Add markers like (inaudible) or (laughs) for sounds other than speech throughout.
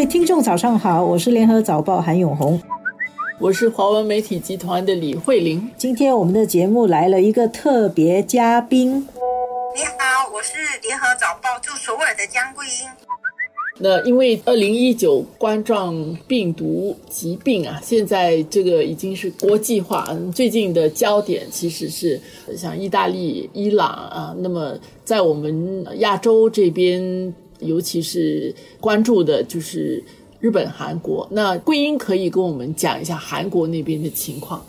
位听众早上好，我是联合早报韩永红，我是华文媒体集团的李慧玲。今天我们的节目来了一个特别嘉宾。你好，我是联合早报驻首尔的江桂英。那因为二零一九冠状病毒疾病啊，现在这个已经是国际化。最近的焦点其实是像意大利、伊朗啊。那么在我们亚洲这边，尤其是关注的就是日本、韩国。那桂英可以跟我们讲一下韩国那边的情况。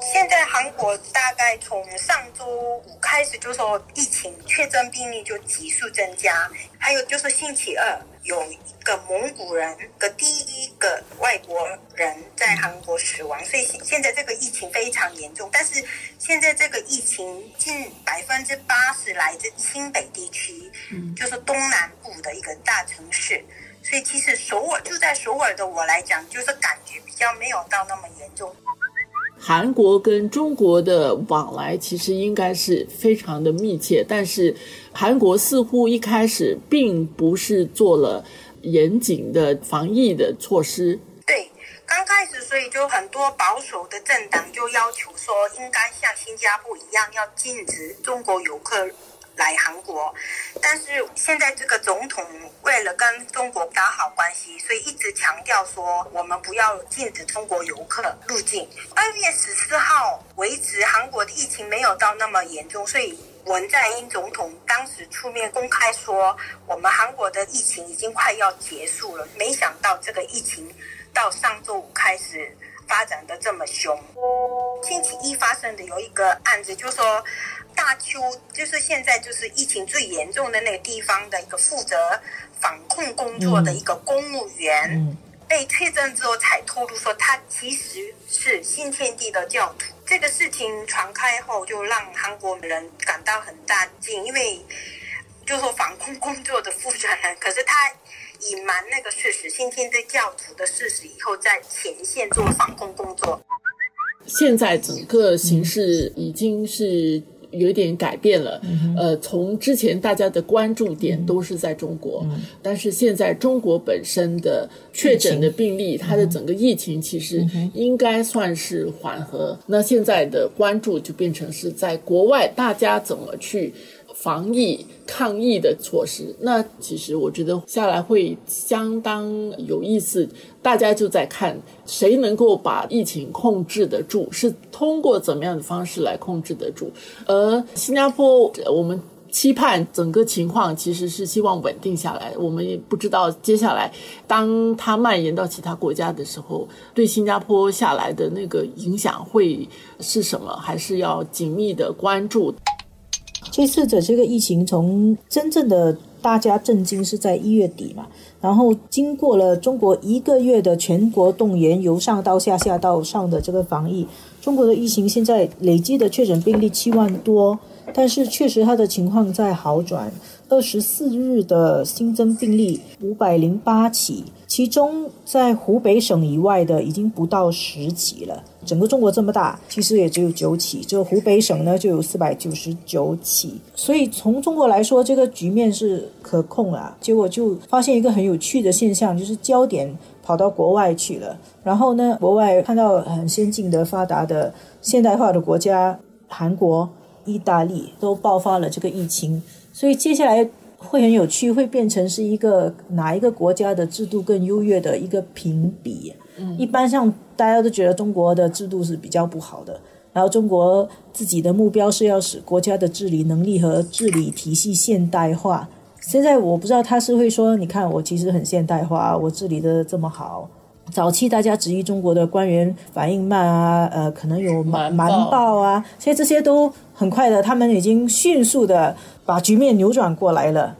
现在韩国大概从上周五开始，就说疫情确诊病例就急速增加。还有就是星期二有一个蒙古人的第一个外国人在韩国死亡，所以现在这个疫情非常严重。但是现在这个疫情近百分之八十来自清北地区，就是东南部的一个大城市。所以其实首尔就在首尔的我来讲，就是感觉比较没有到那么严重。韩国跟中国的往来其实应该是非常的密切，但是韩国似乎一开始并不是做了严谨的防疫的措施。对，刚开始所以就很多保守的政党就要求说，应该像新加坡一样要禁止中国游客。来韩国，但是现在这个总统为了跟中国打好关系，所以一直强调说我们不要禁止中国游客入境。二月十四号为止，韩国的疫情没有到那么严重，所以文在寅总统当时出面公开说，我们韩国的疫情已经快要结束了。没想到这个疫情到上周五开始发展的这么凶。星期一发生的有一个案子，就说。大邱就是现在就是疫情最严重的那个地方的一个负责防控工作的一个公务员，被确诊之后才透露说他其实是新天地的教徒。这个事情传开后，就让韩国人感到很大惊，因为就说防控工作的负责人，可是他隐瞒那个事实，新天地教徒的事实以后，在前线做防控工作。现在整个形势已经是。有点改变了，呃，从之前大家的关注点都是在中国，但是现在中国本身的确诊的病例，它的整个疫情其实应该算是缓和。那现在的关注就变成是在国外，大家怎么去。防疫抗疫的措施，那其实我觉得下来会相当有意思。大家就在看谁能够把疫情控制得住，是通过怎么样的方式来控制得住。而新加坡，我们期盼整个情况其实是希望稳定下来。我们也不知道接下来当它蔓延到其他国家的时候，对新加坡下来的那个影响会是什么，还是要紧密的关注。这次的这个疫情，从真正的大家震惊是在一月底嘛，然后经过了中国一个月的全国动员，由上到下、下到上的这个防疫，中国的疫情现在累计的确诊病例七万多，但是确实它的情况在好转。二十四日的新增病例五百零八起，其中在湖北省以外的已经不到十起了。整个中国这么大，其实也只有九起，就湖北省呢就有四百九十九起。所以从中国来说，这个局面是可控啊。结果就发现一个很有趣的现象，就是焦点跑到国外去了。然后呢，国外看到很先进的、发达的、现代化的国家，韩国、意大利都爆发了这个疫情。所以接下来会很有趣，会变成是一个哪一个国家的制度更优越的一个评比。嗯，一般像大家都觉得中国的制度是比较不好的，然后中国自己的目标是要使国家的治理能力和治理体系现代化。现在我不知道他是会说，你看我其实很现代化，我治理的这么好。早期大家质疑中国的官员反应慢啊，呃，可能有 (laughs) 瞒瞒报啊，现在这些都很快的，他们已经迅速的把局面扭转过来了。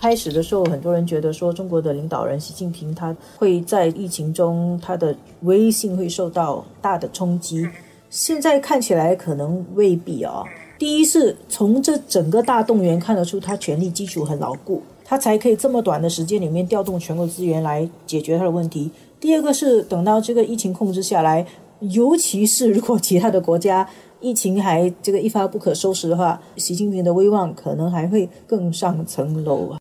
开始的时候，很多人觉得说中国的领导人习近平他会在疫情中他的威信会受到大的冲击，现在看起来可能未必哦。第一是从这整个大动员看得出他权力基础很牢固，他才可以这么短的时间里面调动全国资源来解决他的问题。第二个是等到这个疫情控制下来，尤其是如果其他的国家疫情还这个一发不可收拾的话，习近平的威望可能还会更上层楼啊。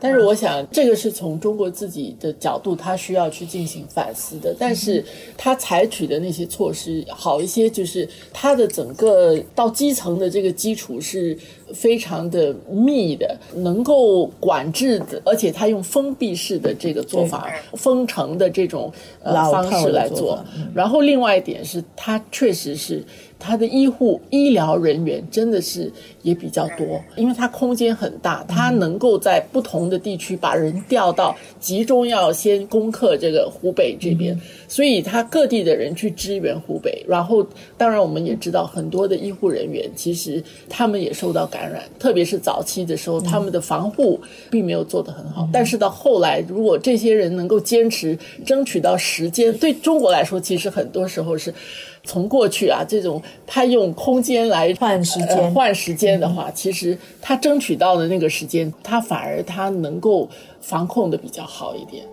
但是我想，这个是从中国自己的角度，他需要去进行反思的。但是他采取的那些措施好一些，就是他的整个到基层的这个基础是非常的密的，能够管制的，而且他用封闭式的这个做法，封城的这种呃方式来做。然后另外一点是，他确实是。他的医护医疗人员真的是也比较多，因为它空间很大，它能够在不同的地区把人调到集中要先攻克这个湖北这边，所以他各地的人去支援湖北。然后，当然我们也知道很多的医护人员其实他们也受到感染，特别是早期的时候，他们的防护并没有做得很好。但是到后来，如果这些人能够坚持争取到时间，对中国来说，其实很多时候是。从过去啊，这种他用空间来换时间，换时间的话，其实他争取到的那个时间，他反而他能够防控的比较好一点。